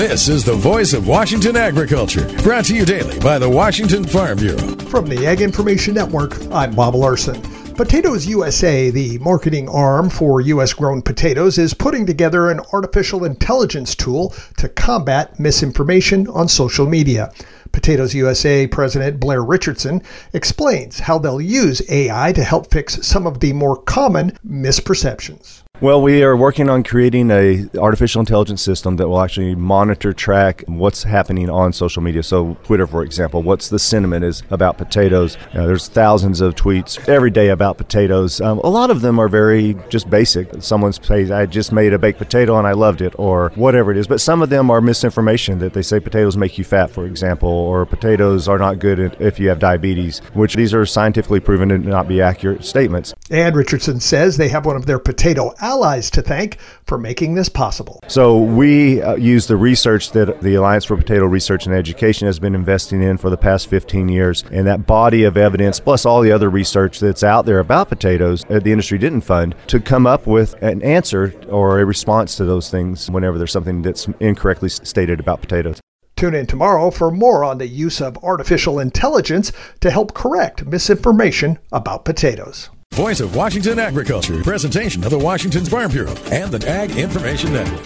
This is the voice of Washington agriculture, brought to you daily by the Washington Farm Bureau. From the Ag Information Network, I'm Bob Larson. Potatoes USA, the marketing arm for U.S. grown potatoes, is putting together an artificial intelligence tool to combat misinformation on social media. Potatoes USA President Blair Richardson explains how they'll use AI to help fix some of the more common misperceptions. Well, we are working on creating a artificial intelligence system that will actually monitor, track what's happening on social media. So, Twitter, for example, what's the sentiment is about potatoes. You know, there's thousands of tweets every day about potatoes. Um, a lot of them are very just basic. Someone says, "I just made a baked potato and I loved it," or whatever it is. But some of them are misinformation that they say potatoes make you fat, for example, or potatoes are not good if you have diabetes. Which these are scientifically proven to not be accurate statements. And Richardson says they have one of their potato allies to thank for making this possible. So we uh, use the research that the Alliance for Potato Research and Education has been investing in for the past 15 years, and that body of evidence, plus all the other research that's out there about potatoes that the industry didn't fund, to come up with an answer or a response to those things whenever there's something that's incorrectly stated about potatoes. Tune in tomorrow for more on the use of artificial intelligence to help correct misinformation about potatoes. Voice of Washington Agriculture, presentation of the Washington Farm Bureau and the Ag Information Network.